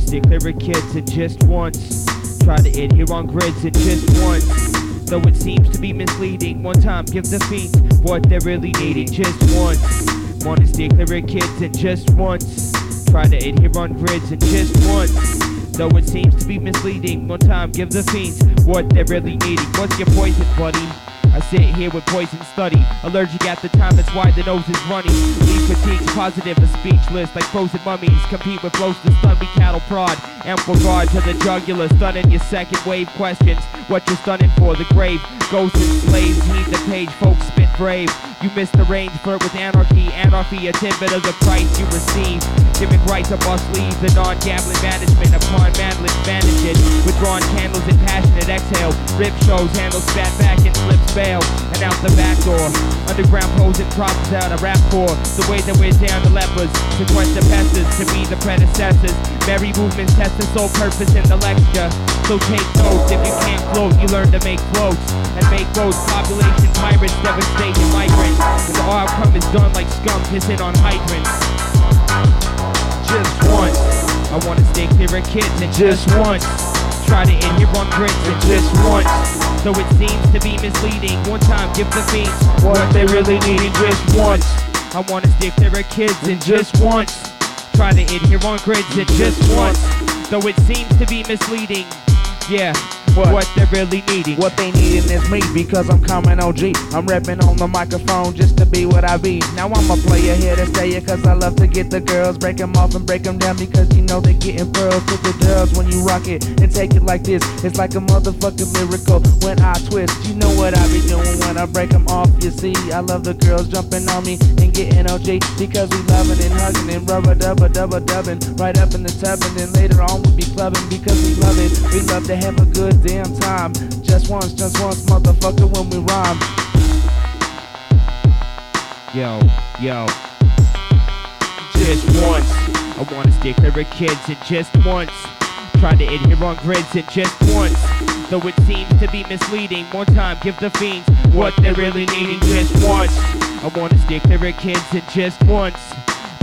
stay clear of kids and just once try to adhere on grids and just once. Though it seems to be misleading, one time give the fiends what they're really needing just once. Wanna stay clear of kids and just once. Try to adhere on grids and just once. Though it seems to be misleading, one time give the fiends what they're really needing. What's your poison, buddy? I sit here with poison study. Allergic at the time, that's why the nose is runny. Leave critiques positive and speechless like frozen mummies. Compete with flows to stun me cattle prod. Ample guard to the jugular, stunning your second wave questions. What you're stunning for, the grave. Ghosts and slaves, heed the page, folks spit brave. You miss the range, flirt with anarchy. Anarchy, a tidbit of the price you receive. Giving rights up our sleeves, the non-gambling management upon manage it. Withdrawn candles and passionate exhale. Rip shows, handles spat back and flips bail. Out the back door. Underground posing props out a rap for. The way that we're down the lepers. To quench the pests, to be the predecessors. Merry movements test the sole purpose in the lecture. So take notes, if you can't float, you learn to make floats. And make roads, population pirates, devastating migrants. And the outcome is done like scum pissing on hydrants. Just once, I wanna stay clear of kids and just once. Try to adhere on grits and just once. So it seems to be misleading. One time, give the fiends what they really need and just once. I wanna stay clear of kids and just once. Try to adhere on grids and just once. Though it seems to be misleading. Yeah, What? what they're really needing. What they needin' is me because I'm coming OG. I'm reppin' on the microphone just to be what I be. Now I'm a player here to stay it cause I love to get the girls, break 'em off and break 'em down because you know they getting pearls to the girls when you rock it and take it like this. It's like a motherfucking miracle when I twist. You know what I be doing when I break 'em off. You see, I love the girls jumping on me and getting OG because we loving and hugging and rubber dubber dubber dubbing right up in the tub and then later on we'll be clubbing because we love it. We love to have a good damn time. Just once, just once, motherfucker, when we rhyme. Yo, yo. Just once. I wanna stick of kids and just once. Try to adhere on grids and just once. Though it seems to be misleading, more time give the fiends what they're really needing just once. I wanna stick of kids and just once.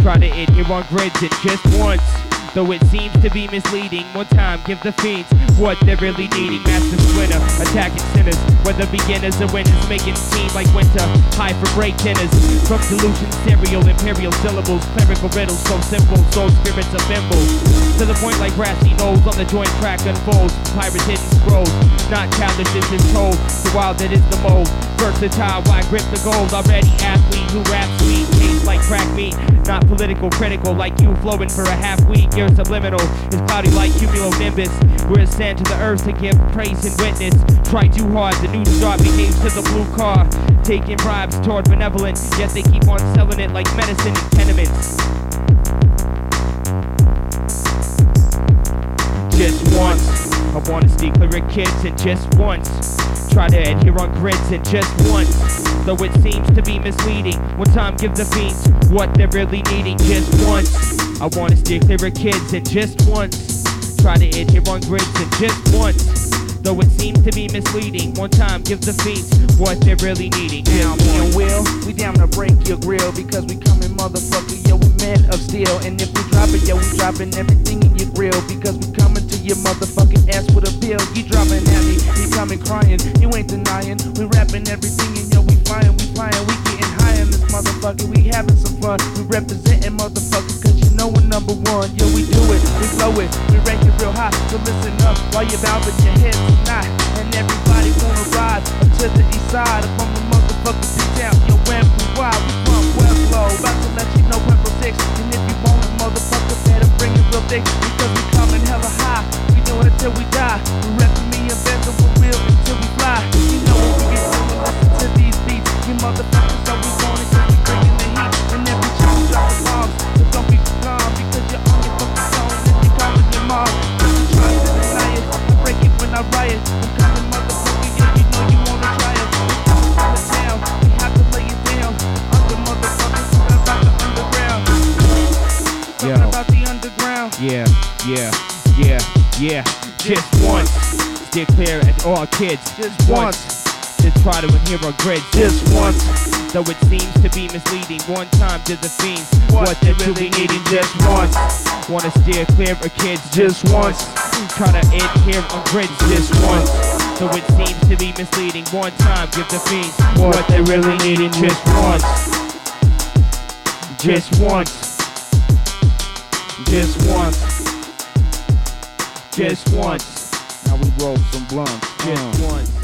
Try to adhere on grids and just once. Though it seems to be misleading, one time give the fiends what they're really needing. Master Splinter, attacking sinners, whether beginners or winners, making seem like winter. High for break dinners, from solution serial, imperial syllables, clerical riddles, so simple, soul spirits of thimbles. To the point like grassy knolls on the joint track unfolds. Pirates hidden scrolls, not childish this is told. The wild that is the mold. Versatile, why grip the gold? Already athlete who raps sweet, tastes like crack meat. Not political, critical, like you flowing for a half week. You're subliminal, it's cloudy like cumulonimbus. We're sent to the earth to give praise and witness. Try too hard, the new star behaves to the blue car. Taking bribes toward benevolent, yet they keep on selling it like medicine and tenements. just once. I wanna stay clear kids and just once. Try to adhere on grids and just once. Though it seems to be misleading, one time give the fiends what they're really needing just once. I wanna stay clear of kids and just once. Try to adhere on grids and just once. Though it seems to be misleading, one time give the fiends what they're really needing. Just me and. Will, we down to break your grill because we coming motherfucker, yo, we men of steel. And if we drop it, yo, we dropping everything in your grill because we coming to your motherfucking ass with a bill. You dropping at me, you coming crying, you ain't denying. We rapping everything some we representing motherfucker cause you know we're number one. Yo, we do it, we blow it, we rank it real high. So listen up while you're bowing your head tonight. And everybody wanna ride up to the east side, up on the motherfucking P-Town. Yo, where we wild, we from Pueblo. About to let you know Pueblo 6. And if you want a motherfucker, better bring it real thick. Because we coming hella high. We do it until we die. We reppin' me and Benzo for real until we fly. You know what we get we listen to these beats. You motherfuckers know Yeah, yeah, yeah, yeah. Just once. Steer clear at all kids. Just once. to try to adhere on grids Just once, Though it seems to be misleading One time to the fiends What they really needing need just just once. Wanna steer clear of kids just once, Try to adhere on grids just once. Though it seems to be misleading One time give the fiends what they really needing just once, just once, just once, Just once Now we roll some blunts. Just uh.